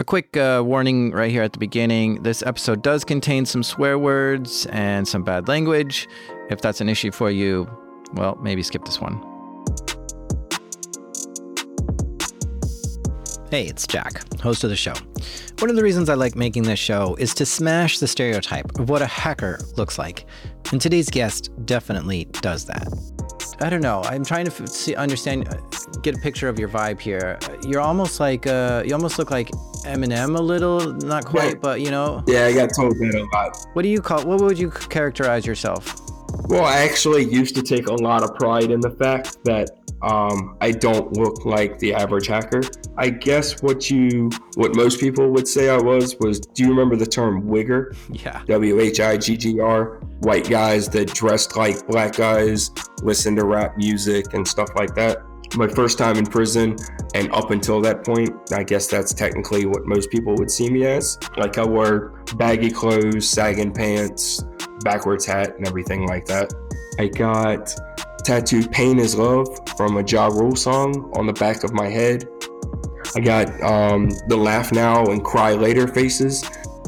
A quick uh, warning right here at the beginning this episode does contain some swear words and some bad language. If that's an issue for you, well, maybe skip this one. Hey, it's Jack, host of the show. One of the reasons I like making this show is to smash the stereotype of what a hacker looks like. And today's guest definitely does that. I don't know. I'm trying to see, understand, uh, get a picture of your vibe here. You're almost like, uh, you almost look like Eminem a little, not quite, Yeah. but you know. Yeah, I got told that a lot. What do you call? What would you characterize yourself? Well, I actually used to take a lot of pride in the fact that um, I don't look like the average hacker. I guess what you, what most people would say I was was, do you remember the term wigger? Yeah. W H I G G R. White guys that dressed like black guys, listen to rap music and stuff like that. My first time in prison, and up until that point, I guess that's technically what most people would see me as. Like I wore baggy clothes, sagging pants, backwards hat, and everything like that. I got tattooed "Pain Is Love" from a Ja Rule song on the back of my head. I got um, the "Laugh Now" and "Cry Later" faces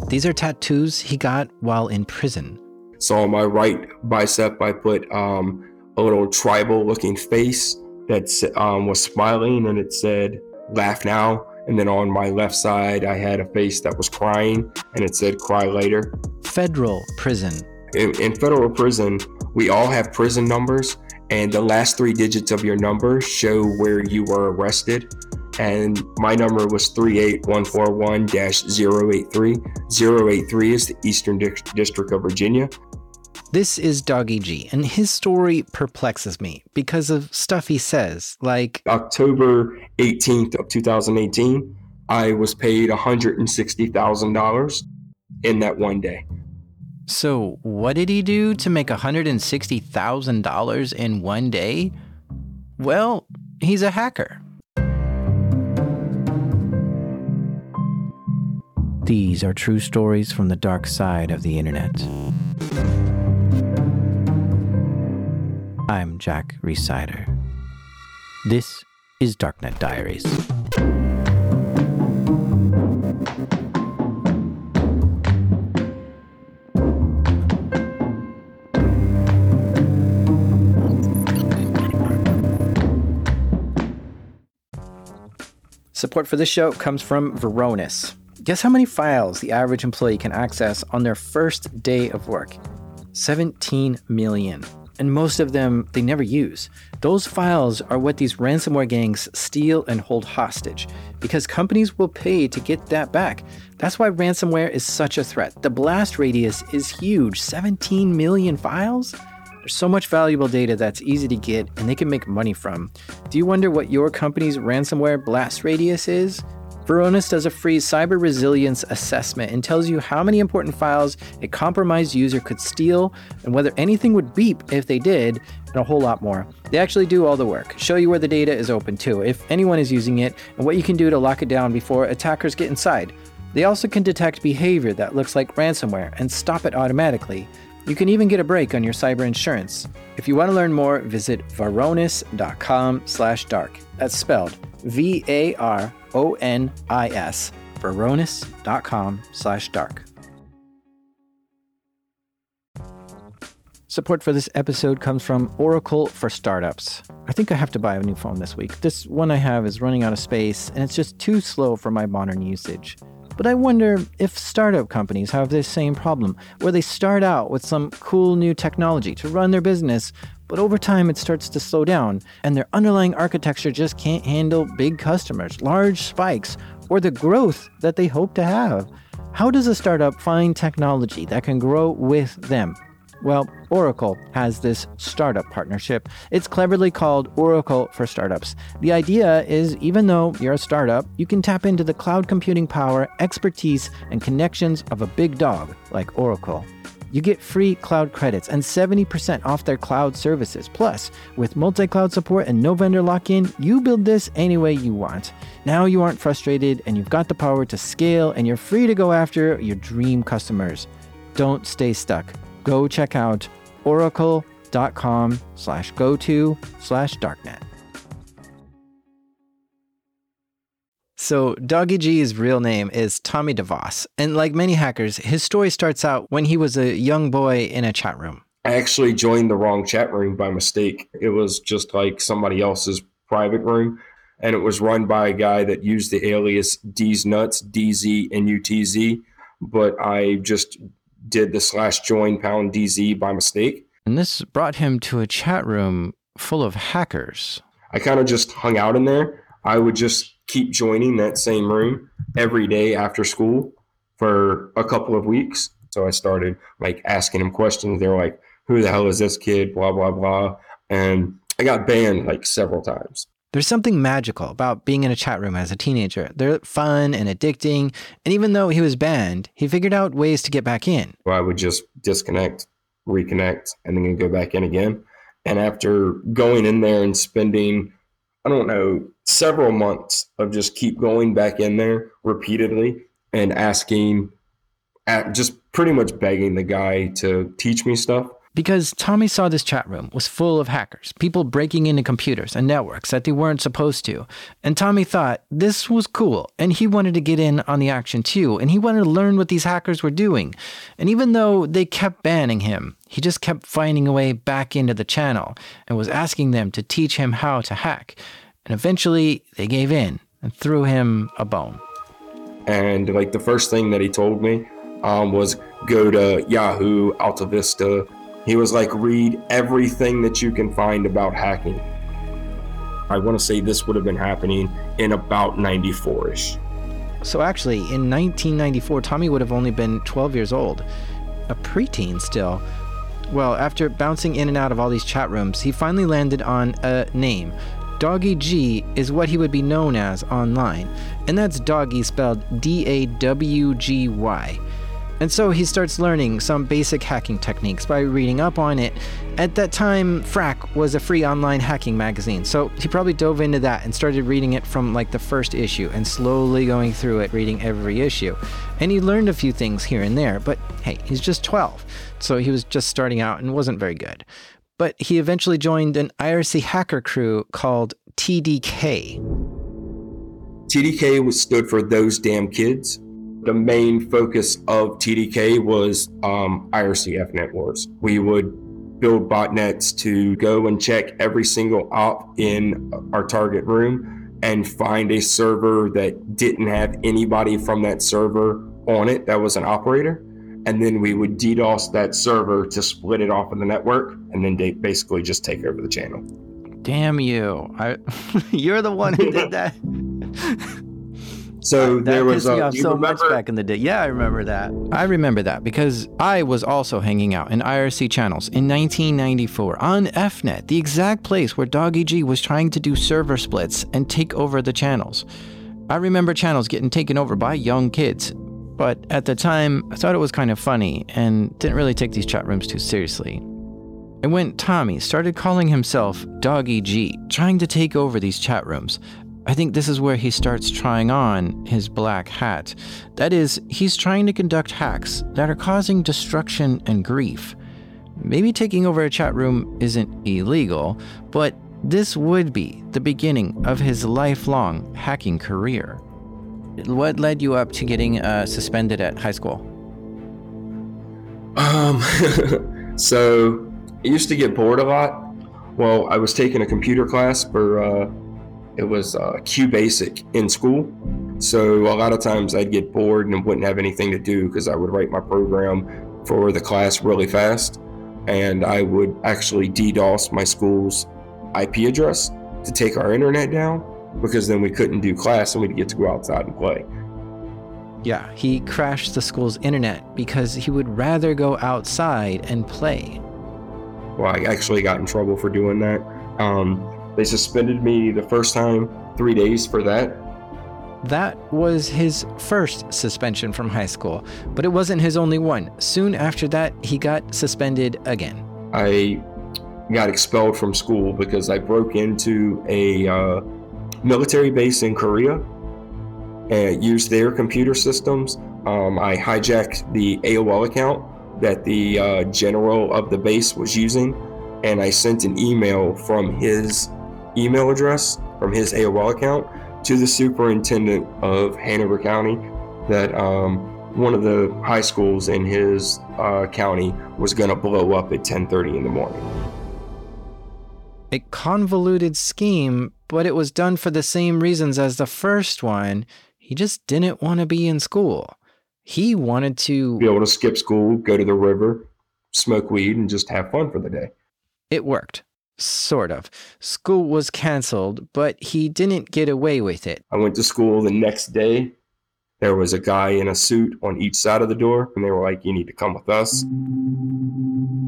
These are tattoos he got while in prison. So on my right bicep, I put um, a little tribal looking face that um, was smiling and it said, laugh now. And then on my left side, I had a face that was crying and it said, cry later. Federal prison. In, in federal prison, we all have prison numbers, and the last three digits of your number show where you were arrested. And my number was 38141 083. 083 is the Eastern Dis- District of Virginia. This is dawgyg, and his story perplexes me because of stuff he says, like, October 18th of 2018, I was paid $160,000 in that one day. so what did he do to make $160,000 in one day? Well, he's a hacker. These are true stories from the dark side of the internet. I'm Jack Rhysider. This is Darknet Diaries. Support for this show comes from Varonis. Guess how many files the average employee can access on their first day of work? 17 million. And most of them they never use. Those files are what these ransomware gangs steal and hold hostage because companies will pay to get that back. That's why ransomware is such a threat. The blast radius is huge 17 million files? There's so much valuable data that's easy to get and they can make money from. Do you wonder what your company's ransomware blast radius is? Varonis does a free cyber resilience assessment and tells you how many important files a compromised user could steal and whether anything would beep if they did, and a whole lot more. They actually do all the work, show you where the data is open to, if anyone is using it, and what you can do to lock it down before attackers get inside. They also can detect behavior that looks like ransomware and stop it automatically. You can even get a break on your cyber insurance. If you want to learn more, visit varonis.com slash dark. That's spelled V-A-R-O-N-I-S, varonis.com slash dark. Support for this episode comes from Oracle for Startups. I think I have to buy a new phone this week. This one I have is running out of space and it's just too slow for my modern usage. But I wonder if startup companies have this same problem, where they start out with some cool new technology to run their business, but over time it starts to slow down, and their underlying architecture just can't handle big customers, large spikes, or the growth that they hope to have. How does a startup find technology that can grow with them? Well, Oracle has this startup partnership. It's cleverly called Oracle for Startups. The idea is even though you're a startup, you can tap into the cloud computing power, expertise, and connections of a big dog like Oracle. You get free cloud credits and 70% off their cloud services. Plus, with multi cloud support and no vendor lock in, you build this any way you want. Now you aren't frustrated and you've got the power to scale and you're free to go after your dream customers. Don't stay stuck. Go check out oracle.com slash go to slash darknet. So, dawgyg's real name is Tommy DeVoss. And like many hackers, his story starts out when he was a young boy in a chat room. I actually joined the wrong chat room by mistake. It was just like somebody else's private room. And it was run by a guy that used the alias D's Nuts, DZ and UTZ. But I just did the slash join pound DZ by mistake. And this brought him to a chat room full of hackers. I kind of just hung out in there. I would just keep joining that same room every day after school for a couple of weeks. So I started like asking them questions. They were like, who the hell is this kid? Blah, blah, blah. And I got banned like several times. There's something magical about being in a chat room as a teenager. They're fun and addicting. And even though he was banned, he figured out ways to get back in. Well, I would just disconnect, reconnect, and then go back in again. And after going in there and spending, I don't know, several months of just keep going back in there repeatedly and asking, at just pretty much begging the guy to teach me stuff. Because Tommy saw this chat room was full of hackers, people breaking into computers and networks that they weren't supposed to. And Tommy thought this was cool, and he wanted to get in on the action too, and he wanted to learn what these hackers were doing. And even though they kept banning him, he just kept finding a way back into the channel and was asking them to teach him how to hack. And eventually they gave in and threw him a bone. And like the first thing that he told me um, was go to Yahoo, Alta Vista. He was like, read everything that you can find about hacking. I want to say this would have been happening in about 94 ish. So actually, in 1994, Tommy would have only been 12 years old, a preteen still. Well, after bouncing in and out of all these chat rooms, he finally landed on a name. dawgyg is what he would be known as online, and that's Doggy spelled D A W G Y. And so he starts learning some basic hacking techniques by reading up on it. At that time, Phrack was a free online hacking magazine, so he probably dove into that and started reading it from like the first issue and slowly going through it, reading every issue. And he learned a few things here and there, but hey, he's just 12, so he was just starting out and wasn't very good. But he eventually joined an IRC hacker crew called TDK. TDK was stood for those damn kids the main focus of TDK was um, IRC EFnet wars. We would build botnets to go and check every single op in our target room and find a server that didn't have anybody from that server on it that was an operator. And then we would DDoS that server to split it off of the network and then they basically just take over the channel. Damn you. I, you're the one who did that. So that there was me a, off you so remember, much back in the day. Yeah, I remember that. I remember that because I was also hanging out in IRC channels in 1994 on EFnet, the exact place where dawgyg was trying to do server splits and take over the channels. I remember channels getting taken over by young kids, but at the time, I thought it was kind of funny and didn't really take these chat rooms too seriously. And when Tommy started calling himself dawgyg, trying to take over these chat rooms, I think this is where he starts trying on his black hat. That is, he's trying to conduct hacks that are causing destruction and grief. Maybe taking over a chat room isn't illegal, but this would be the beginning of his lifelong hacking career. What led you up to getting uh, suspended at high school? Um, so I used to get bored a lot. Well, I was taking a computer class for uh, it was uh, Basic in school. So a lot of times I'd get bored and wouldn't have anything to do because I would write my program for the class really fast, and I would actually DDoS my school's IP address to take our internet down because then we couldn't do class and we'd get to go outside and play. Yeah, he crashed the school's internet because he would rather go outside and play. Well, I actually got in trouble for doing that. Um, they suspended me the first time three days for that. That was his first suspension from high school, but it wasn't his only one. Soon after that, he got suspended again. I got expelled from school because I broke into a uh, military base in Korea and used their computer systems. Um, I hijacked the AOL account that the uh, general of the base was using, and I sent an email from his email address from his AOL account to the superintendent of Hanover County that um, one of the high schools in his uh, county was going to blow up at 10:30 in the morning. A convoluted scheme, but it was done for the same reasons as the first one. He just didn't want to be in school. He wanted to be able to skip school, go to the river, smoke weed, and just have fun for the day. It worked. Sort of. School was canceled, but he didn't get away with it. I went to school the next day. There was a guy in a suit on each side of the door, and they were like, You need to come with us.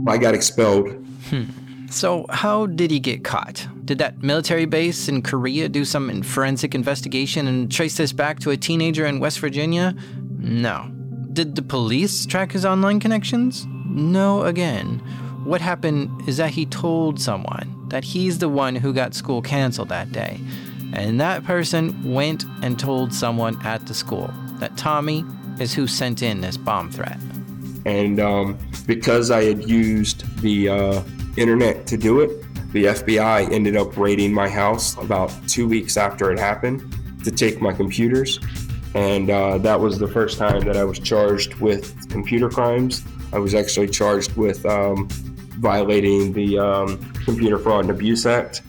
I got expelled. Hmm. So, how did he get caught? Did that military base in Korea do some forensic investigation and trace this back to a teenager in West Virginia? No. Did the police track his online connections? No, again. What happened is that he told someone that he's the one who got school canceled that day. And that person went and told someone at the school that Tommy is who sent in this bomb threat. And um, because I had used the uh, internet to do it, the FBI ended up raiding my house about two weeks after it happened to take my computers. And uh, that was the first time that I was charged with computer crimes. I was actually charged with um, violating the um, Computer Fraud and Abuse Act.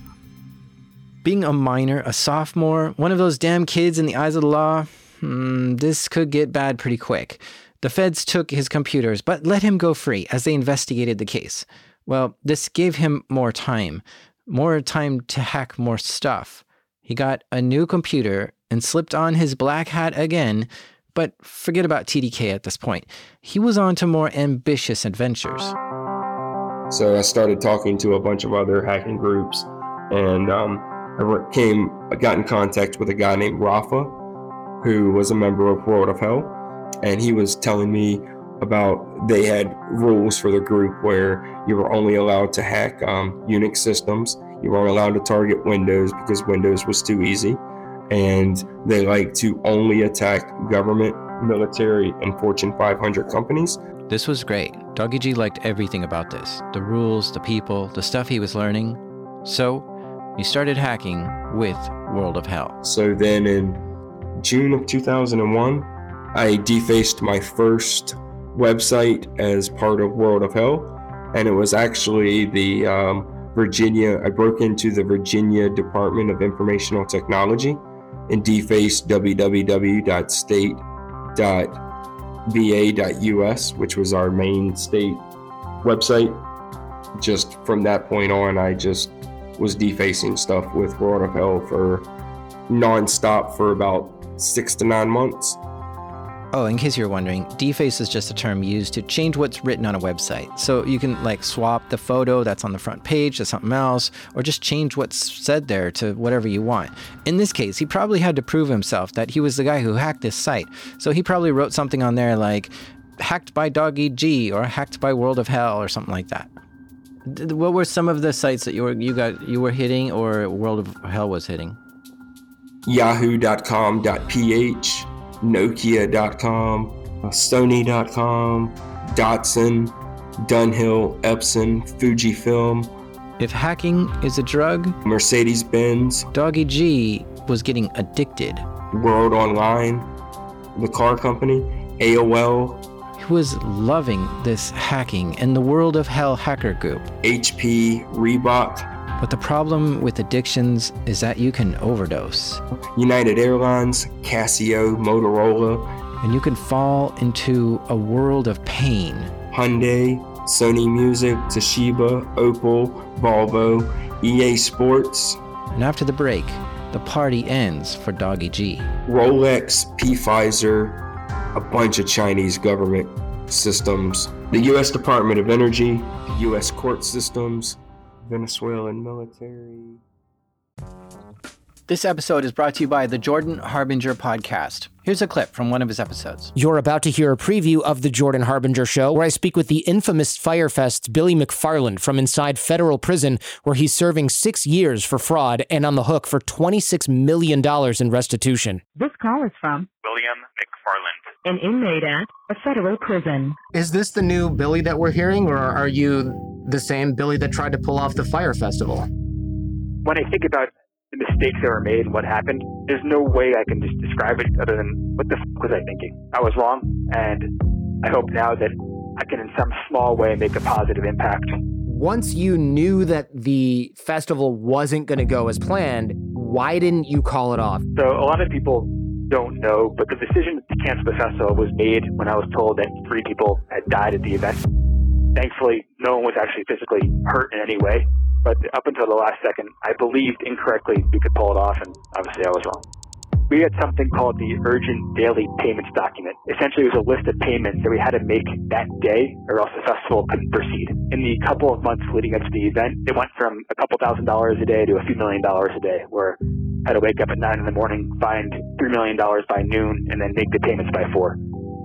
Being a minor, a sophomore, one of those damn kids in the eyes of the law, hmm, this could get bad pretty quick. The feds took his computers, but let him go free as they investigated the case. Well, this gave him more time, more time to hack more stuff. He got a new computer and slipped on his black hat again, but forget about TDK at this point. He was on to more ambitious adventures. So I started talking to a bunch of other hacking groups, and um, I came, I got in contact with a guy named Rafa, who was a member of World of Hell, and he was telling me about they had rules for the group where you were only allowed to hack um, Unix systems. You weren't allowed to target Windows because Windows was too easy, and they like to only attack government, military, and Fortune 500 companies. This was great. dawgyg liked everything about this the rules, the people, the stuff he was learning. So he started hacking with World of Hell. So then in June of 2001, I defaced my first website as part of World of Hell. And it was actually the um, Virginia, I broke into the Virginia Department of Informational Technology and defaced www.state.gov va.us, which was our main state website. Just from that point on, I just was defacing stuff with World of Hell for nonstop for about six to nine months. Oh, in case you're wondering, deface is just a term used to change what's written on a website. So you can like swap the photo that's on the front page to something else, or just change what's said there to whatever you want. In this case, he probably had to prove himself that he was the guy who hacked this site. So he probably wrote something on there like hacked by dawgyg or hacked by World of Hell or something like that. What were some of the sites that you were you got you were hitting or World of Hell was hitting? Yahoo.com.ph Nokia.com, Sony.com, Datsun, Dunhill, Epson, Fujifilm. If hacking is a drug, Mercedes Benz, dawgyg was getting addicted. World Online, the car company, AOL. He was loving this hacking and the World of Hell hacker group. HP, Reebok, but the problem with addictions is that you can overdose. United Airlines, Casio, Motorola. And you can fall into a world of pain. Hyundai, Sony Music, Toshiba, Opel, Volvo, EA Sports. And after the break, the party ends for dawgyg. Rolex, P. Pfizer, a bunch of Chinese government systems, the U.S. Department of Energy, the U.S. court systems, Venezuelan military. This episode is brought to you by the Jordan Harbinger podcast. Here's a clip from one of his episodes. You're about to hear a preview of the Jordan Harbinger show, where I speak with the infamous Fyre Fest's Billy McFarland from inside federal prison, where he's serving six years for fraud and on the hook for $26 million in restitution. This call is from William McFarland, an inmate at a federal prison. Is this the new Billy that we're hearing, or are you the same Billy that tried to pull off the Fyre Festival? When I think about the mistakes that were made and what happened, there's no way I can just describe it other than what the f- was I thinking? I was wrong, and I hope now that I can, in some small way, make a positive impact. Once you knew that the festival wasn't going to go as planned, why didn't you call it off? So a lot of people don't know, but the decision to cancel the festival was made when I was told that three people had died at the event. Thankfully, no one was actually physically hurt in any way. But up until the last second, I believed incorrectly we could pull it off, and obviously I was wrong. We had something called the Urgent Daily Payments Document. Essentially, it was a list of payments that we had to make that day, or else the festival couldn't proceed. In the couple of months leading up to the event, it went from a couple thousand dollars a day to a few million dollars a day, where I had to wake up at nine in the morning, find three million dollars by noon, and then make the payments by four.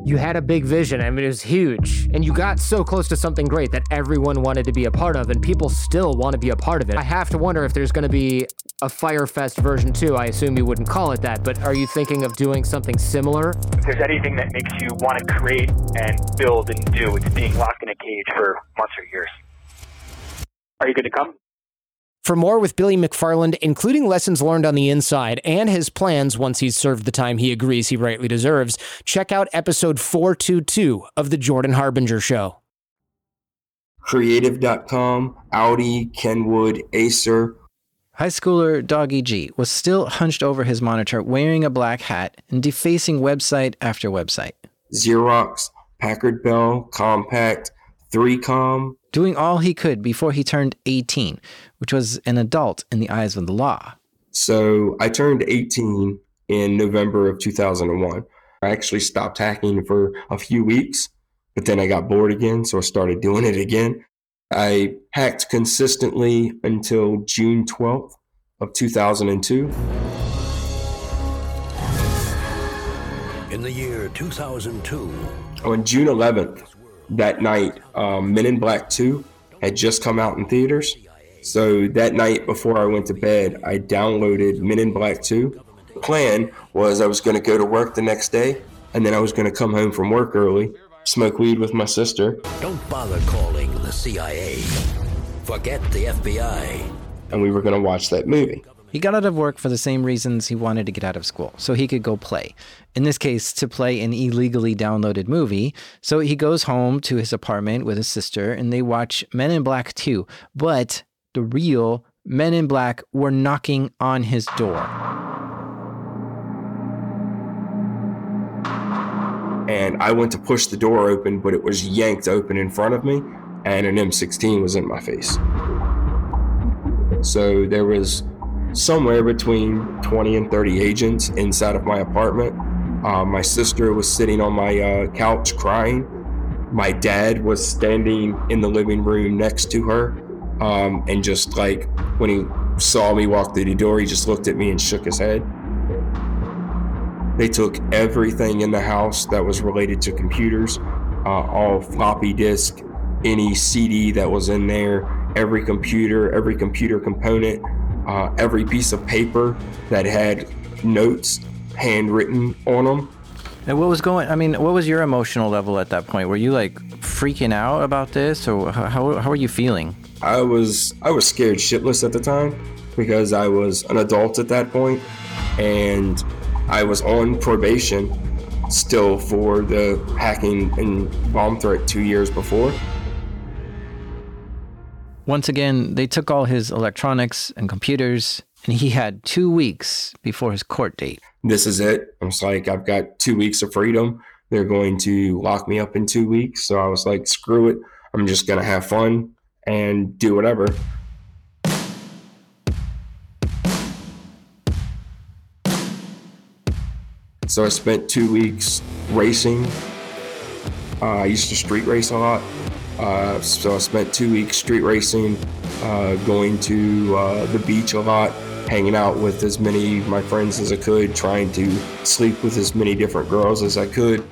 You had a big vision. I mean, it was huge. And you got so close to something great that everyone wanted to be a part of, and people still want to be a part of it. I have to wonder if there's going to be a Fyre Fest version 2. I assume you wouldn't call it that, but are you thinking of doing something similar? If there's anything that makes you want to create and build and do, it's being locked in a cage for months or years. Are you going to come? For more with Billy McFarland, including lessons learned on the inside and his plans once he's served the time he agrees he rightly deserves, check out episode 422 of The Jordan Harbinger Show. Creative.com, Audi, Kenwood, Acer. High schooler Doggy G was still hunched over his monitor wearing a black hat and defacing website after website. Xerox, Packard Bell, Compaq, 3Com. Doing all he could before he turned 18, which was an adult in the eyes of the law. So I turned 18 in November of 2001. I actually stopped hacking for a few weeks, but then I got bored again, so I started doing it again. I hacked consistently until June 12th of 2002. In the year 2002, On June 11th, that night, um, Men in Black 2 had just come out in theaters. So that night before I went to bed, I downloaded Men in Black 2. The plan was I was going to go to work the next day, and then I was going to come home from work early, smoke weed with my sister, don't bother calling the CIA. Forget the FBI. and we were going to watch that movie. He got out of work for the same reasons he wanted to get out of school, so he could go play. In this case, to play an illegally downloaded movie. So he goes home to his apartment with his sister and they watch Men in Black 2. But the real Men in Black were knocking on his door. And I went to push the door open, but it was yanked open in front of me, and an M16 was in my face. So there was somewhere between 20 and 30 agents inside of my apartment. Uh, my sister was sitting on my uh, couch crying. My dad was standing in the living room next to her. Um, and just like when he saw me walk through the door, he just looked at me and shook his head. They took everything in the house that was related to computers, uh, all floppy disk, any CD that was in there, every computer, every computer component, uh, every piece of paper that had notes handwritten on them. And what was going? I mean, what was your emotional level at that point? Were you like freaking out about this, or how how, were you feeling? I was I was scared shitless at the time because I was an adult at that point and I was on probation still for the hacking and bomb threat 2 years before. Once again, they took all his electronics and computers, and he had two weeks before his court date. This is it. I was like I've got 2 weeks of freedom. They're going to lock me up in 2 weeks. So I was like screw it. I'm just going to have fun and do whatever. So I spent two weeks racing. Uh, I used to street race a lot. Uh, so I spent two weeks street racing, uh, going to uh, the beach a lot, hanging out with as many of my friends as I could, trying to sleep with as many different girls as I could.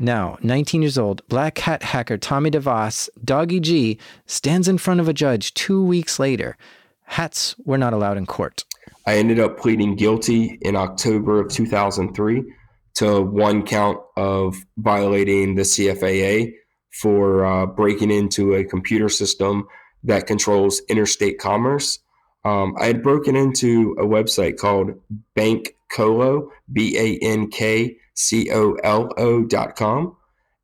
Now, 19 years old, Black Hat hacker Tommy DeVoss, Doggy G, stands in front of a judge two weeks later. Hats were not allowed in court. I ended up pleading guilty in October of 2003 to one count of violating the CFAA for uh, breaking into a computer system that controls interstate commerce. Um, I had broken into a website called Bank Colo, B A N K C O L O dot com,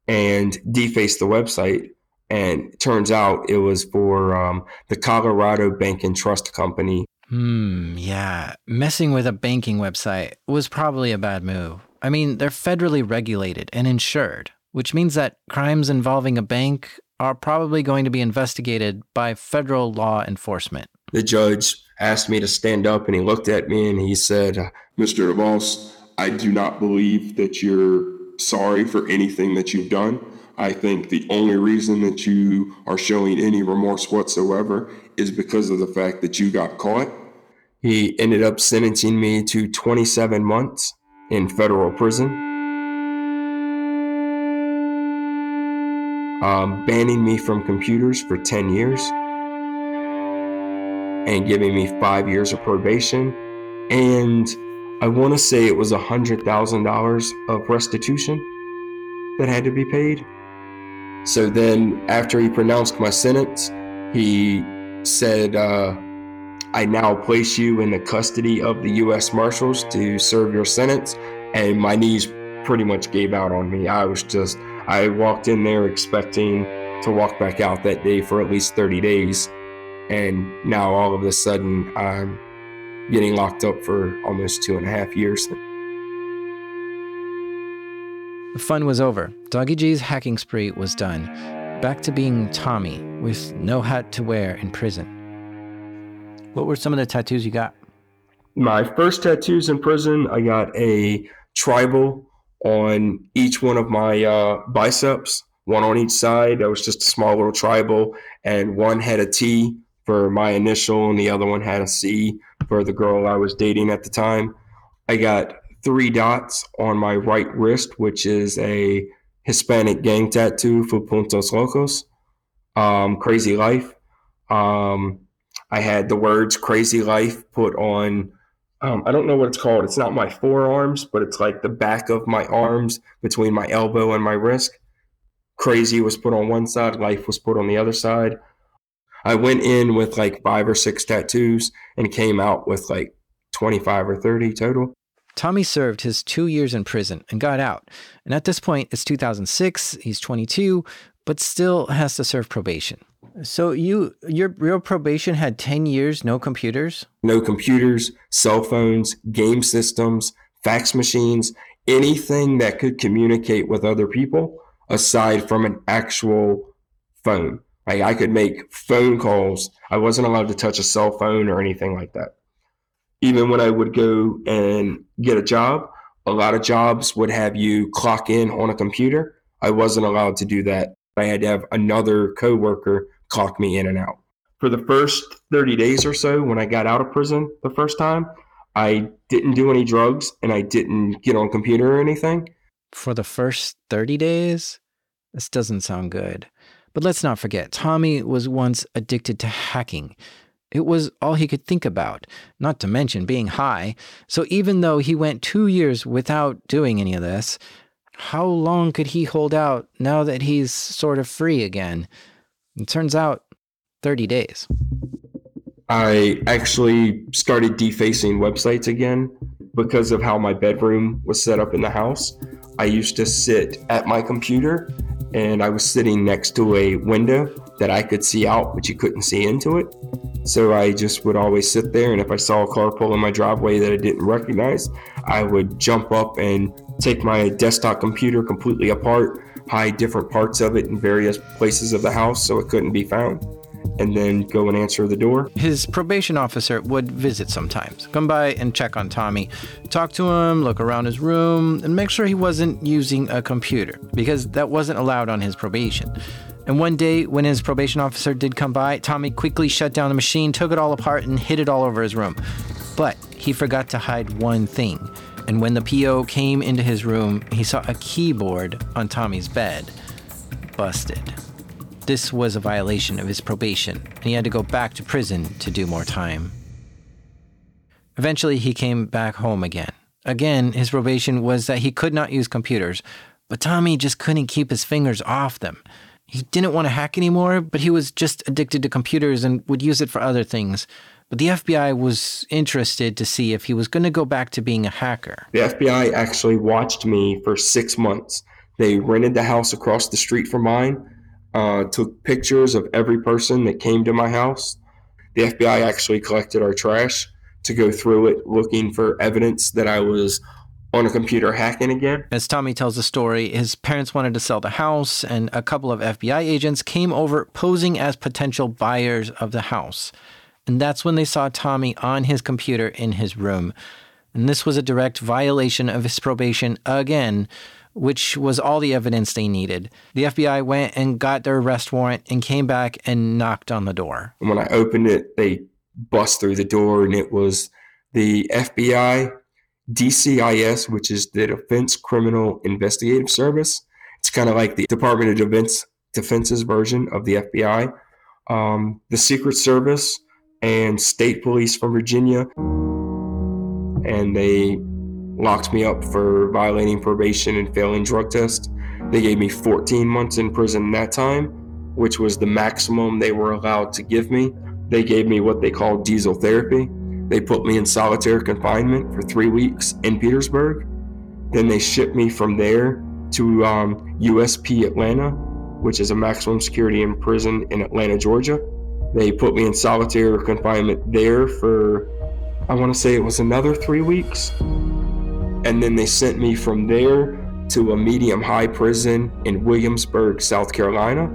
and defaced the website. And turns out it was for um, the Colorado Bank and Trust Company. Hmm, yeah. Messing with a banking website was probably a bad move. I mean, they're federally regulated and insured, which means that crimes involving a bank are probably going to be investigated by federal law enforcement. The judge asked me to stand up and he looked at me and he said, Mr. DeVoss, I do not believe that you're sorry for anything that you've done. I think the only reason that you are showing any remorse whatsoever is because of the fact that you got caught. He ended up sentencing me to 27 months in federal prison, um, banning me from computers for 10 years, and giving me five years of probation. And I want to say it was $100,000 of restitution that had to be paid. So then, after he pronounced my sentence, he said, uh, I now place you in the custody of the U.S. Marshals to serve your sentence. And my knees pretty much gave out on me. I was just, I walked in there expecting to walk back out that day for at least 30 days. And now all of a sudden, I'm getting locked up for almost two and a half years. The fun was over. dawgyg's hacking spree was done. Back to being Tommy with no hat to wear in prison. What were some of the tattoos you got? My first tattoos in prison, I got a tribal on each one of my uh, biceps, one on each side. That was just a small little tribal, and one had a T for my initial, and the other one had a C for the girl I was dating at the time. I got three dots on my right wrist, which is a Hispanic gang tattoo for Puntos Locos, um, Crazy Life. Um, I had the words Crazy Life put on, um, I don't know what it's called. It's not my forearms, but it's like the back of my arms between my elbow and my wrist. Crazy was put on one side, Life was put on the other side. I went in with like five or six tattoos and came out with like 25 or 30 total. Tommy served his two years in prison and got out. And at this point, it's 2006. He's 22, but still has to serve probation. So you your real probation had 10 years, no computers? No computers, cell phones, game systems, fax machines, anything that could communicate with other people aside from an actual phone. Like I could make phone calls. I wasn't allowed to touch a cell phone or anything like that. Even when I would go and get a job, a lot of jobs would have you clock in on a computer. I wasn't allowed to do that. I had to have another coworker clock me in and out. For the first 30 days or so, when I got out of prison the first time, I didn't do any drugs and I didn't get on computer or anything. For the first 30 days? This doesn't sound good. But let's not forget, Tommy was once addicted to hacking. It was all he could think about, not to mention being high. So even though he went two years without doing any of this, how long could he hold out now that he's sort of free again? It turns out 30 days. I actually started defacing websites again because of how my bedroom was set up in the house. I used to sit at my computer and I was sitting next to a window that I could see out, but you couldn't see into it. So I just would always sit there, and if I saw a car pull in my driveway that I didn't recognize, I would jump up and take my desktop computer completely apart, hide different parts of it in various places of the house so it couldn't be found and then go and answer the door. His probation officer would visit sometimes, come by and check on Tommy, talk to him, look around his room, and make sure he wasn't using a computer, because that wasn't allowed on his probation. And one day, when his probation officer did come by, Tommy quickly shut down the machine, took it all apart, and hid it all over his room. But he forgot to hide one thing. And when the PO came into his room, he saw a keyboard on Tommy's bed. Busted. This was a violation of his probation, and he had to go back to prison to do more time. Eventually, he came back home again. Again, his probation was that he could not use computers, but Tommy just couldn't keep his fingers off them. He didn't want to hack anymore, but he was just addicted to computers and would use it for other things. But the FBI was interested to see if he was going to go back to being a hacker. The FBI actually watched me for six months. They rented the house across the street from mine, uh, took pictures of every person that came to my house. The FBI actually collected our trash to go through it looking for evidence that I was on a computer hacking again. As Tommy tells the story, his parents wanted to sell the house, and a couple of FBI agents came over posing as potential buyers of the house. And that's when they saw Tommy on his computer in his room. And this was a direct violation of his probation again, which was all the evidence they needed. The FBI went and got their arrest warrant and came back and knocked on the door. And when I opened it, they bust through the door, and it was the FBI DCIS, which is the Defense Criminal Investigative Service. It's kind of like the Department of Defense Defense's version of the FBI. Um, the Secret Service and state police from Virginia, and they locked me up for violating probation and failing drug tests. They gave me 14 months in prison that time, which was the maximum they were allowed to give me. They gave me what they call diesel therapy. They put me in solitary confinement for three weeks in Petersburg. Then they shipped me from there to um, USP Atlanta, which is a maximum security in prison in Atlanta, Georgia. They put me in solitary confinement there for, I want to say it was another three weeks. And then they sent me from there to a medium high prison in Williamsburg, South Carolina,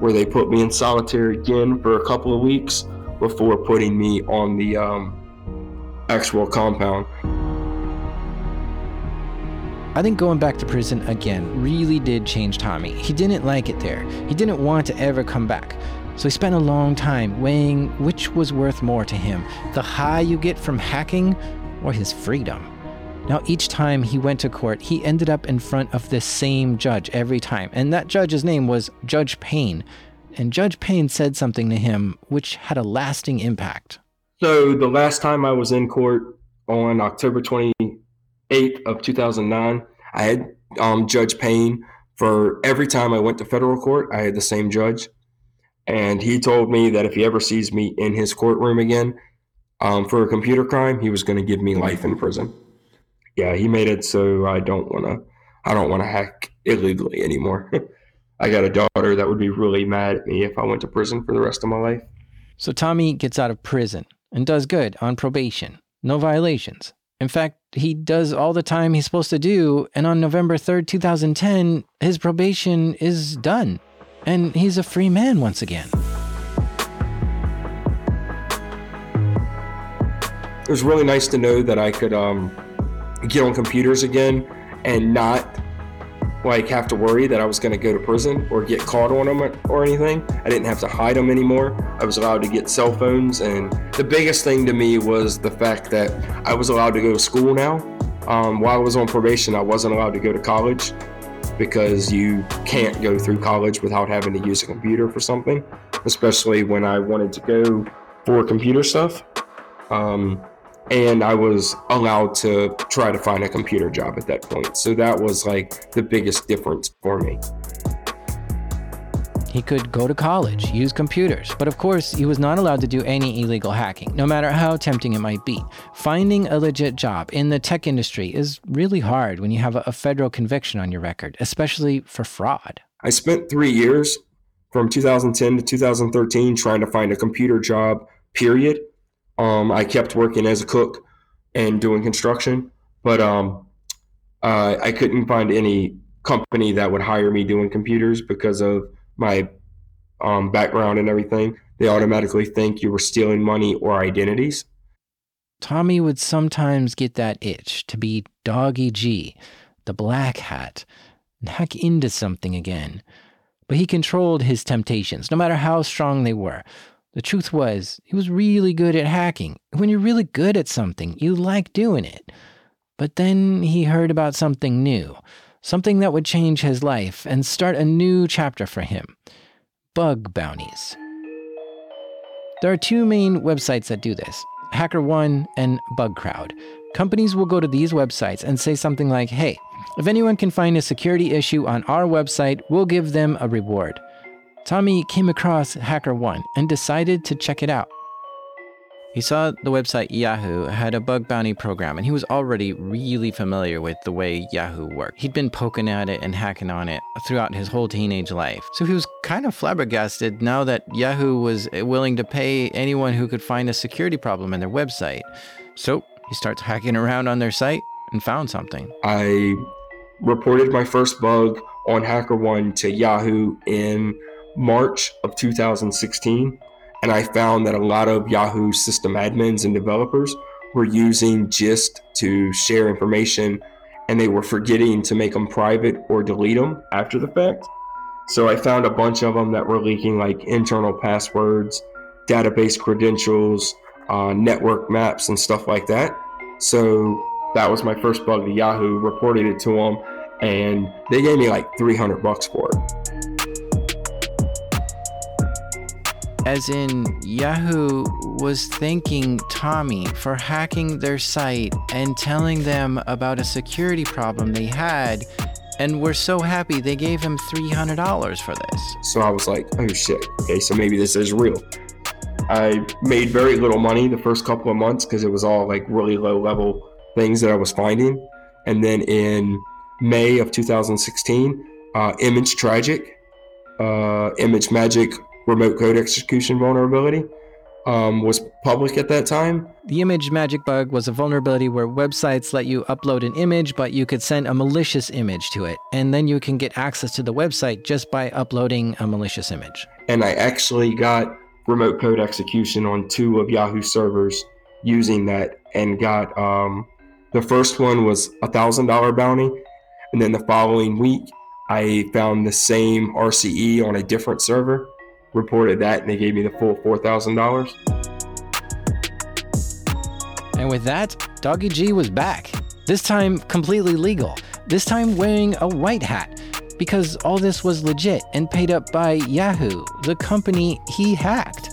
where they put me in solitary again for a couple of weeks before putting me on the um, actual compound. I think going back to prison again really did change Tommy. He didn't like it there. He didn't want to ever come back. So he spent a long time weighing which was worth more to him the high you get from hacking or his freedom. Now, each time he went to court, he ended up in front of the same judge every time, and that judge's name was Judge Payne. And Judge Payne said something to him which had a lasting impact. So, the last time I was in court on October 28th of 2009, I had um, Judge Payne for every time I went to federal court, I had the same judge. And he told me that if he ever sees me in his courtroom again um, for a computer crime, he was going to give me life in prison. Yeah, he made it so I don't want to. I don't want to hack illegally anymore. I got a daughter that would be really mad at me if I went to prison for the rest of my life. So Tommy gets out of prison and does good on probation. No violations. In fact, he does all the time he's supposed to do, and on November 3rd, 2010, his probation is done and he's a free man once again. It was really nice to know that I could um, get on computers again and not like have to worry that I was going to go to prison or get caught on them or anything. I didn't have to hide them anymore. I was allowed to get cell phones, and the biggest thing to me was the fact that I was allowed to go to school now. Um, while I was on probation, I wasn't allowed to go to college, because you can't go through college without having to use a computer for something, especially when I wanted to go for computer stuff. Um, and I was allowed to try to find a computer job at that point. So that was like the biggest difference for me. He could go to college, use computers, but of course, he was not allowed to do any illegal hacking, no matter how tempting it might be. Finding a legit job in the tech industry is really hard when you have a federal conviction on your record, especially for fraud. I spent three years from 2010 to 2013 trying to find a computer job, period. Um, I kept working as a cook and doing construction, but um, uh, I couldn't find any company that would hire me doing computers because of my um, background and everything, they automatically think you were stealing money or identities. Tommy would sometimes get that itch to be dawgyg, the black hat, and hack into something again. But he controlled his temptations, no matter how strong they were. The truth was, he was really good at hacking. When you're really good at something, you like doing it. But then he heard about something new something that would change his life and start a new chapter for him bug bounties. There are two main websites that do this HackerOne and BugCrowd. Companies will go to these websites and say something like, hey, if anyone can find a security issue on our website, we'll give them a reward. Tommy came across HackerOne and decided to check it out. He saw the website Yahoo had a bug bounty program, and he was already really familiar with the way Yahoo worked. He'd been poking at it and hacking on it throughout his whole teenage life. So he was kind of flabbergasted now that Yahoo was willing to pay anyone who could find a security problem in their website. So he starts hacking around on their site and found something. I reported my first bug on HackerOne to Yahoo in March of 2016 and I found that a lot of Yahoo system admins and developers were using GIST to share information and they were forgetting to make them private or delete them after the fact. So I found a bunch of them that were leaking like internal passwords, database credentials, uh, network maps, and stuff like that. So that was my first bug to Yahoo, reported it to them, and they gave me like 300 bucks for it. As in Yahoo was thanking Tommy for hacking their site and telling them about a security problem they had, and were so happy they gave him $300 for this. So I was like, oh shit, okay, so maybe this is real. I made very little money the first couple of months because it was all like really low level things that I was finding. And then in May of 2016, uh, ImageTragick, uh, ImageMagick remote code execution vulnerability um, was public at that time. The ImageMagick bug was a vulnerability where websites let you upload an image, but you could send a malicious image to it. And then you can get access to the website just by uploading a malicious image. And I actually got remote code execution on two of Yahoo servers using that and got um, the first one was a thousand dollar bounty. And then the following week, I found the same RCE on a different server reported that and they gave me the full $4,000. And with that, dawgyg was back. This time completely legal. This time wearing a white hat. Because all this was legit and paid up by Yahoo, the company he hacked.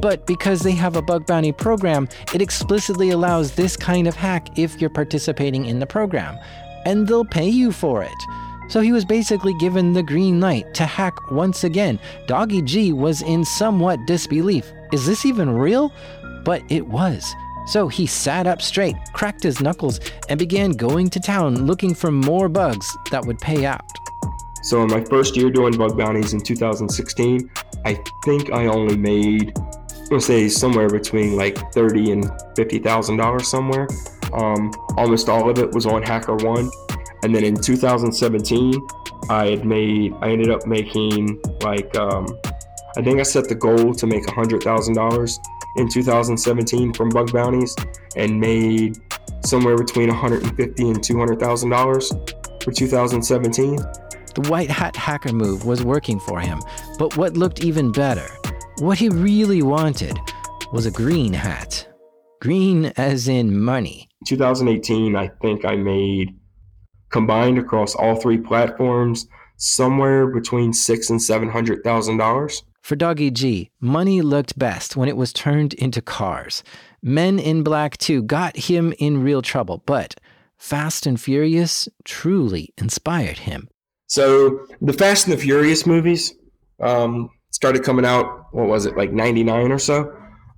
But because they have a bug bounty program, it explicitly allows this kind of hack if you're participating in the program. And they'll pay you for it. So he was basically given the green light to hack once again. dawgyg was in somewhat disbelief. Is this even real? But it was. So he sat up straight, cracked his knuckles, and began going to town looking for more bugs that would pay out. So in my first year doing bug bounties in 2016, I think I only made, gonna say somewhere between like thirty and fifty thousand dollars somewhere. Um, almost all of it was on HackerOne, and then in 2017, I had made, I ended up making like, um, I think I set the goal to make $100,000 in 2017 from bug bounties and made somewhere between 150 and $200,000 for 2017. The white hat hacker move was working for him, but what looked even better, what he really wanted, was a green hat. Green as in money. 2018, I think I made combined across all three platforms somewhere between six and seven hundred thousand dollars. For dawgyg, money looked best when it was turned into cars. Men in Black 2 got him in real trouble, but Fast and Furious truly inspired him. So the Fast and the Furious movies um, started coming out, what was it, like 99 or so?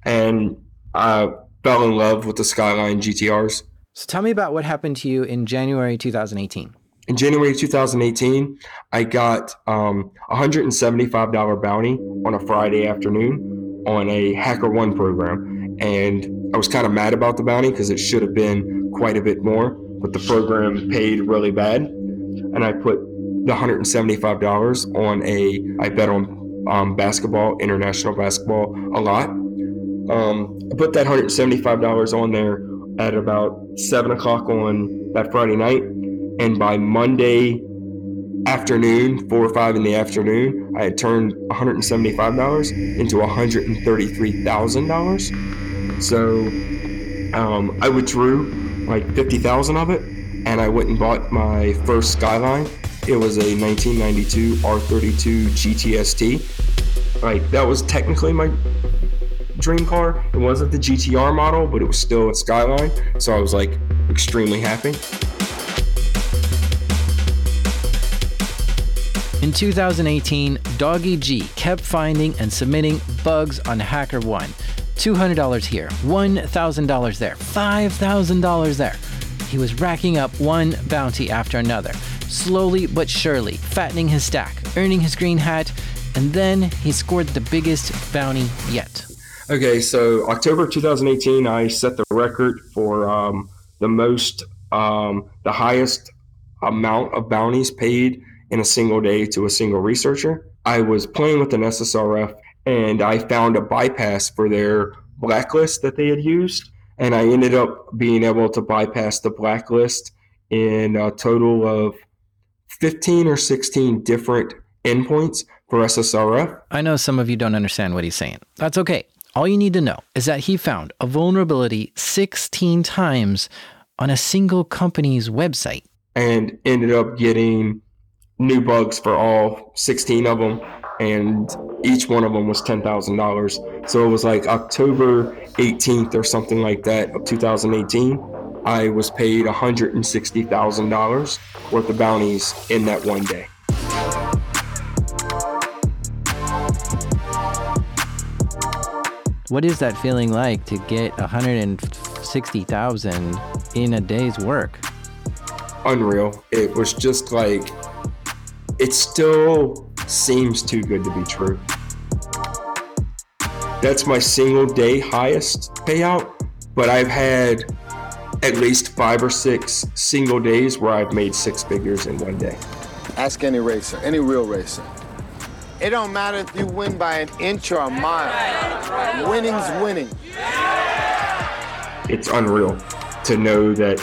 And I fell in love with the Skyline GTRs. So tell me about what happened to you in January 2018. In January 2018, I got um, a $175 bounty on a Friday afternoon on a HackerOne program. And I was kind of mad about the bounty because it should have been quite a bit more, but the program paid really bad. And I put the $175 on a, I bet on um, basketball, international basketball, a lot. Um, I put that $175 on there at about seven o'clock on that Friday night, and by Monday afternoon, four or five in the afternoon, I had turned $175 into $133,000. So um, I withdrew like 50,000 of it, and I went and bought my first Skyline. It was a 1992 R32 GTST. Like that was technically my dream car. It wasn't the GTR model, but it was still a Skyline. So I was like extremely happy. In 2018, dawgyg kept finding and submitting bugs on HackerOne. $200 here, $1,000 there, $5,000 there. He was racking up one bounty after another, slowly but surely, fattening his stack, earning his green hat, and then he scored the biggest bounty yet. Okay, so October 2018, I set the record for um, the most, um, the highest amount of bounties paid in a single day to a single researcher. I was playing with an SSRF and I found a bypass for their blacklist that they had used. And I ended up being able to bypass the blacklist in a total of 15 or 16 different endpoints for SSRF. I know some of you don't understand what he's saying. That's okay. All you need to know is that he found a vulnerability 16 times on a single company's website. And ended up getting new bugs for all 16 of them. And each one of them was $10,000. So it was like October 18th or something like that of 2018. I was paid $160,000 worth of bounties in that one day. What is that feeling like to get 160,000 in a day's work? Unreal. It was just like it still seems too good to be true. That's my single day highest payout, but I've had at least five or six single days where I've made six figures in one day. Ask any racer, any real racer. It don't matter if you win by an inch or a mile. Winning's winning. It's unreal to know that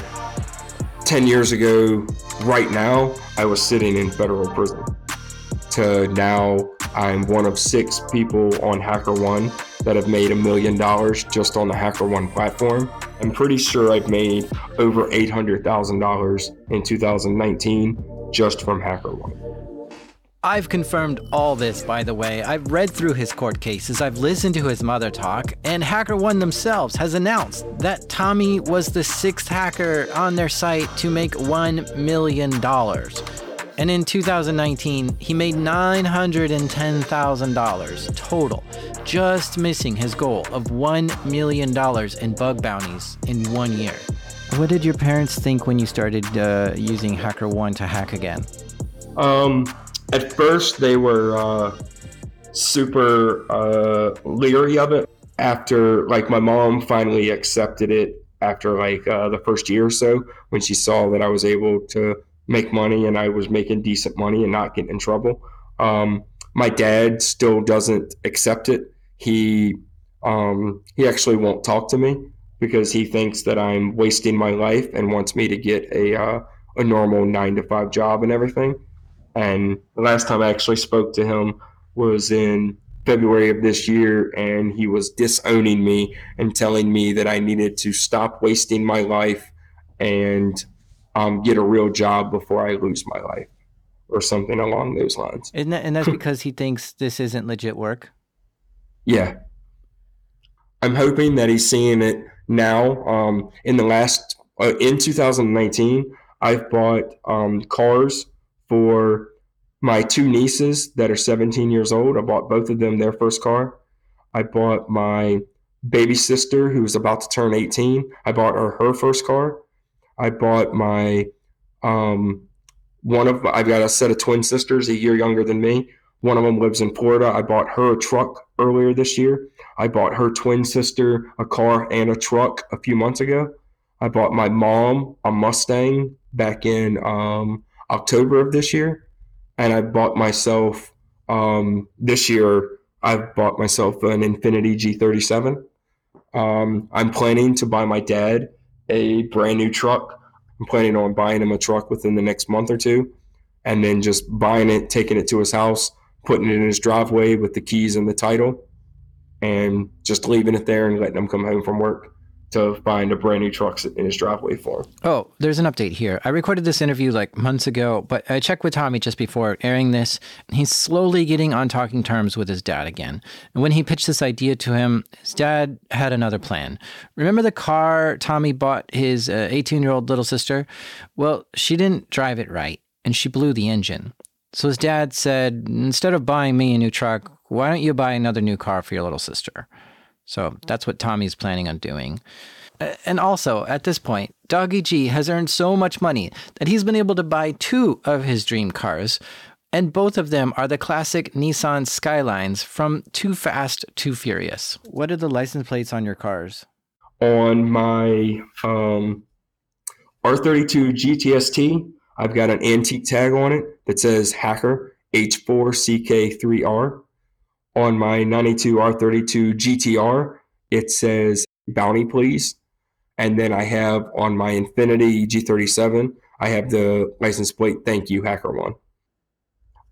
10 years ago, right now, I was sitting in federal prison. To now, I'm one of six people on HackerOne that have made a million dollars just on the HackerOne platform. I'm pretty sure I've made over $800,000 in 2019 just from HackerOne. I've confirmed all this, by the way. I've read through his court cases, I've listened to his mother talk, and HackerOne themselves has announced that Tommy was the sixth hacker on their site to make $1 million. And in 2019, he made $910,000 total, just missing his goal of $1 million in bug bounties in one year. What did your parents think when you started uh, using HackerOne to hack again? Um, at first, they were uh, super uh, leery of it. After, like, my mom finally accepted it after like uh, the first year or so when she saw that I was able to make money and I was making decent money and not getting in trouble. Um, my dad still doesn't accept it. He um, he actually won't talk to me because he thinks that I'm wasting my life and wants me to get a uh, a normal nine to five job and everything. And the last time I actually spoke to him was in February of this year, and he was disowning me and telling me that I needed to stop wasting my life and um, get a real job before I lose my life, or something along those lines. That, and that's because he thinks this isn't legit work. Yeah, I'm hoping that he's seeing it now. Um, in the last uh, in 2019, I've bought um, cars for my two nieces that are 17 years old. I bought both of them their first car. I bought my baby sister who was about to turn 18. I bought her her first car. I bought my um, one of I've got a set of twin sisters a year younger than me. One of them lives in Florida. I bought her a truck earlier this year. I bought her twin sister a car and a truck a few months ago. I bought my mom a Mustang back in um, October of this year and I bought myself um, this year. I've bought myself an Infiniti G37. Um, I'm planning to buy my dad a brand new truck. I'm planning on buying him a truck within the next month or two, and then just buying it, taking it to his house, putting it in his driveway with the keys and the title, and just leaving it there and letting him come home from work to find a brand new truck in his driveway for him. Oh, there's an update here. I recorded this interview like months ago, but I checked with Tommy just before airing this. He's slowly getting on talking terms with his dad again. And when he pitched this idea to him, his dad had another plan. Remember the car Tommy bought his 18 uh, year old little sister? Well, she didn't drive it right and she blew the engine. So his dad said, instead of buying me a new truck, why don't you buy another new car for your little sister? So that's what Tommy's planning on doing. And also, at this point, dawgyg has earned so much money that he's been able to buy two of his dream cars, and both of them are the classic Nissan Skylines from Too Fast, Too Furious. What are the license plates on your cars? On my um, R32 GTST, I've got an antique tag on it that says Hacker H4CK3R. On my 92 R32 GTR, it says Bounty Please. And then I have on my Infiniti G37, I have the license plate Thank You HackerOne.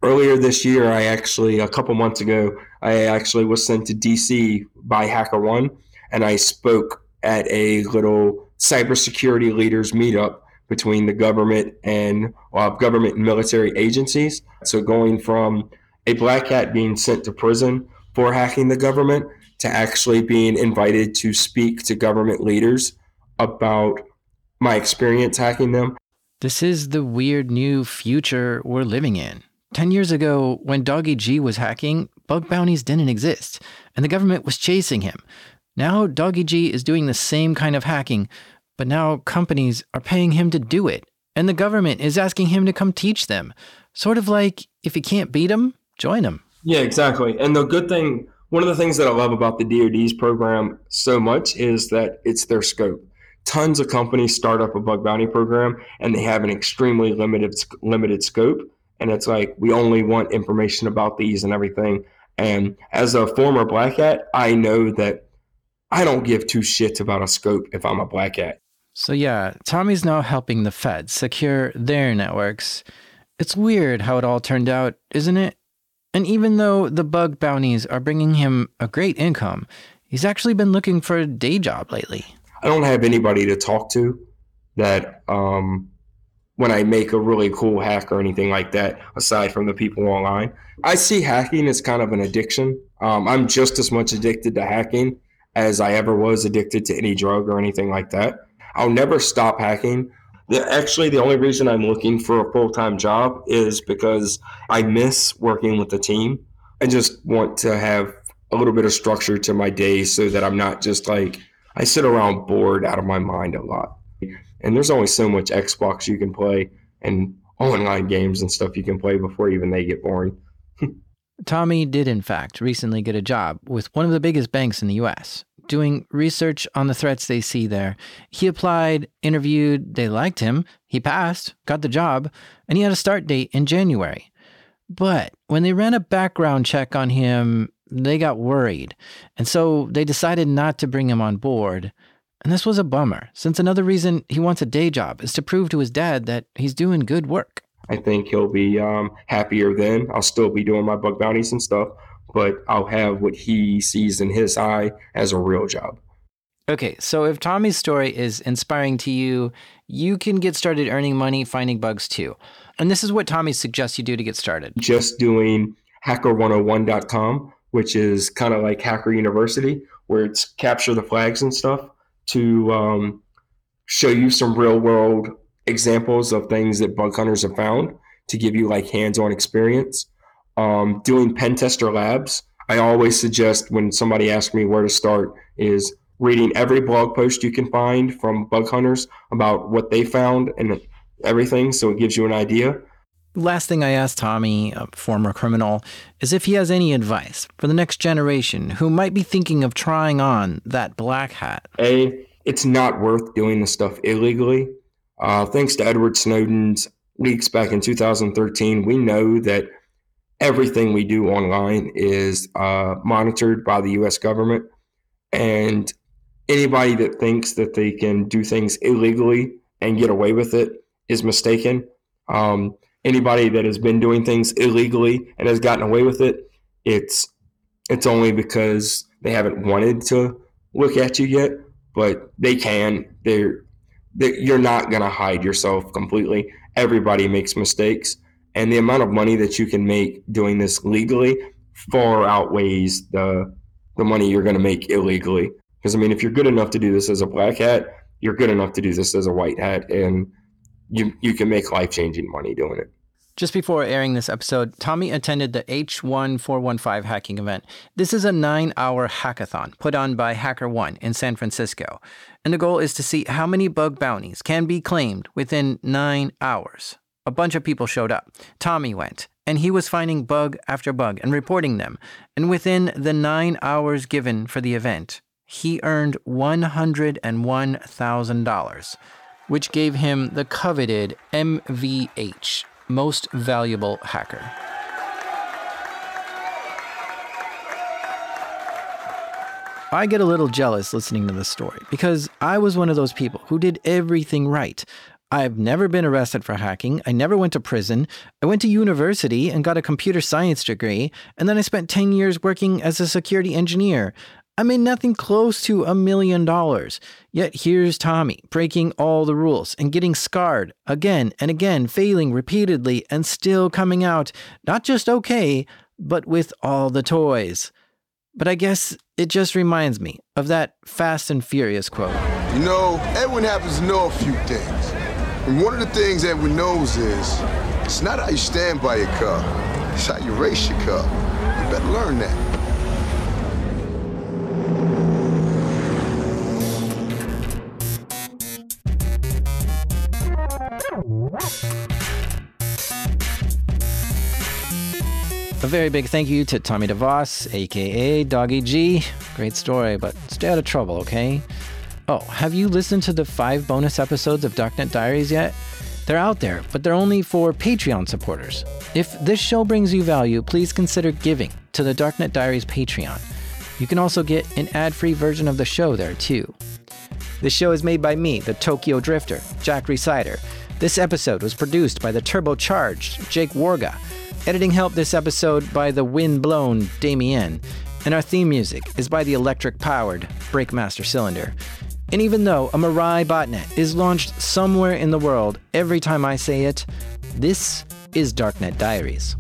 Earlier this year, I actually, a couple months ago, I actually was sent to DC by HackerOne and I spoke at a little cybersecurity leaders meetup between the government and uh, government and military agencies. So going from a black hat being sent to prison for hacking the government to actually being invited to speak to government leaders about my experience hacking them. This is the weird new future we're living in. 10 years ago, when dawgyg was hacking, bug bounties didn't exist, and the government was chasing him. Now, dawgyg is doing the same kind of hacking, but now companies are paying him to do it, and the government is asking him to come teach them. Sort of like if you can't beat them, join them. Yeah, exactly. And the good thing, one of the things that I love about the DoD's program so much is that it's their scope. Tons of companies start up a bug bounty program, and they have an extremely limited limited scope. And it's like we only want information about these and everything. And as a former black hat, I know that I don't give two shits about a scope if I'm a black hat. So, yeah, Tommy's now helping the feds secure their networks. It's weird how it all turned out, isn't it? And even though the bug bounties are bringing him a great income, he's actually been looking for a day job lately. I don't have anybody to talk to that um, when I make a really cool hack or anything like that, aside from the people online. I see hacking as kind of an addiction. Um, I'm just as much addicted to hacking as I ever was addicted to any drug or anything like that. I'll never stop hacking. The, actually, the only reason I'm looking for a full time job is because I miss working with the team. I just want to have a little bit of structure to my day so that I'm not just like, I sit around bored out of my mind a lot. And there's only so much Xbox you can play and online games and stuff you can play before even they get boring. Tommy did, in fact, recently get a job with one of the biggest banks in the US doing research on the threats they see there. He applied, interviewed, they liked him, he passed, got the job, and he had a start date in January. But when they ran a background check on him, they got worried. And so they decided not to bring him on board. And this was a bummer, since another reason he wants a day job is to prove to his dad that he's doing good work. I think he'll be um, happier then. I'll still be doing my bug bounties and stuff, but I'll have what he sees in his eye as a real job. Okay, so if Tommy's story is inspiring to you, you can get started earning money finding bugs too. And this is what Tommy suggests you do to get started. Just doing hacker101.com, which is kind of like Hacker University, where it's capture the flags and stuff to um, show you some real world examples of things that bug hunters have found to give you like hands on experience um, doing pen tester labs. I always suggest when somebody asks me where to start is reading every blog post you can find from bug hunters about what they found and everything, so it gives you an idea. Last thing I asked Tommy, a former criminal, is if he has any advice for the next generation who might be thinking of trying on that black hat. A, it's not worth doing the stuff illegally. Uh, thanks to Edward Snowden's leaks back in 2013, we know that everything we do online is uh, monitored by the U.S. government, and anybody that thinks that they can do things illegally and get away with it is mistaken. Um, anybody that has been doing things illegally and has gotten away with it, it's it's only because they haven't wanted to look at you yet, but they can. They're, they're you're not gonna hide yourself completely. Everybody makes mistakes and the amount of money that you can make doing this legally far outweighs the the money you're going to make illegally. Because I mean, if you're good enough to do this as a black hat, you're good enough to do this as a white hat, and you you can make life changing money doing it. Just before airing this episode, Tommy attended the H1415 hacking event. This is a nine hour hackathon put on by HackerOne in San Francisco. And the goal is to see how many bug bounties can be claimed within nine hours. A bunch of people showed up. Tommy went, and he was finding bug after bug and reporting them. And within the nine hours given for the event, he earned $101,000, which gave him the coveted MVH, Most Valuable Hacker. I get a little jealous listening to this story because I was one of those people who did everything right. I've never been arrested for hacking. I never went to prison. I went to university and got a computer science degree, and then I spent 10 years working as a security engineer. I made nothing close to a million dollars. Yet here's Tommy breaking all the rules and getting scarred again and again, failing repeatedly and still coming out not just okay, but with all the toys. But I guess it just reminds me of that Fast and Furious quote. You know, Edwin happens to know a few things. And one of the things that we knows is it's not how you stand by your car, it's how you race your car. You better learn that. A very big thank you to Tommy DeVoss, aka dawgyg. Great story, but stay out of trouble, okay? Oh, have you listened to the five bonus episodes of Darknet Diaries yet? They're out there, but they're only for Patreon supporters. If this show brings you value, please consider giving to the Darknet Diaries Patreon. You can also get an ad free version of the show there, too. This show is made by me, the Tokyo Drifter, Jack Rhysider. This episode was produced by the turbocharged Jake Warga. Editing help this episode by the wind-blown Damien. And our theme music is by the electric-powered Breakmaster Cylinder. And even though a Mirai botnet is launched somewhere in the world every time I say it, this is Darknet Diaries.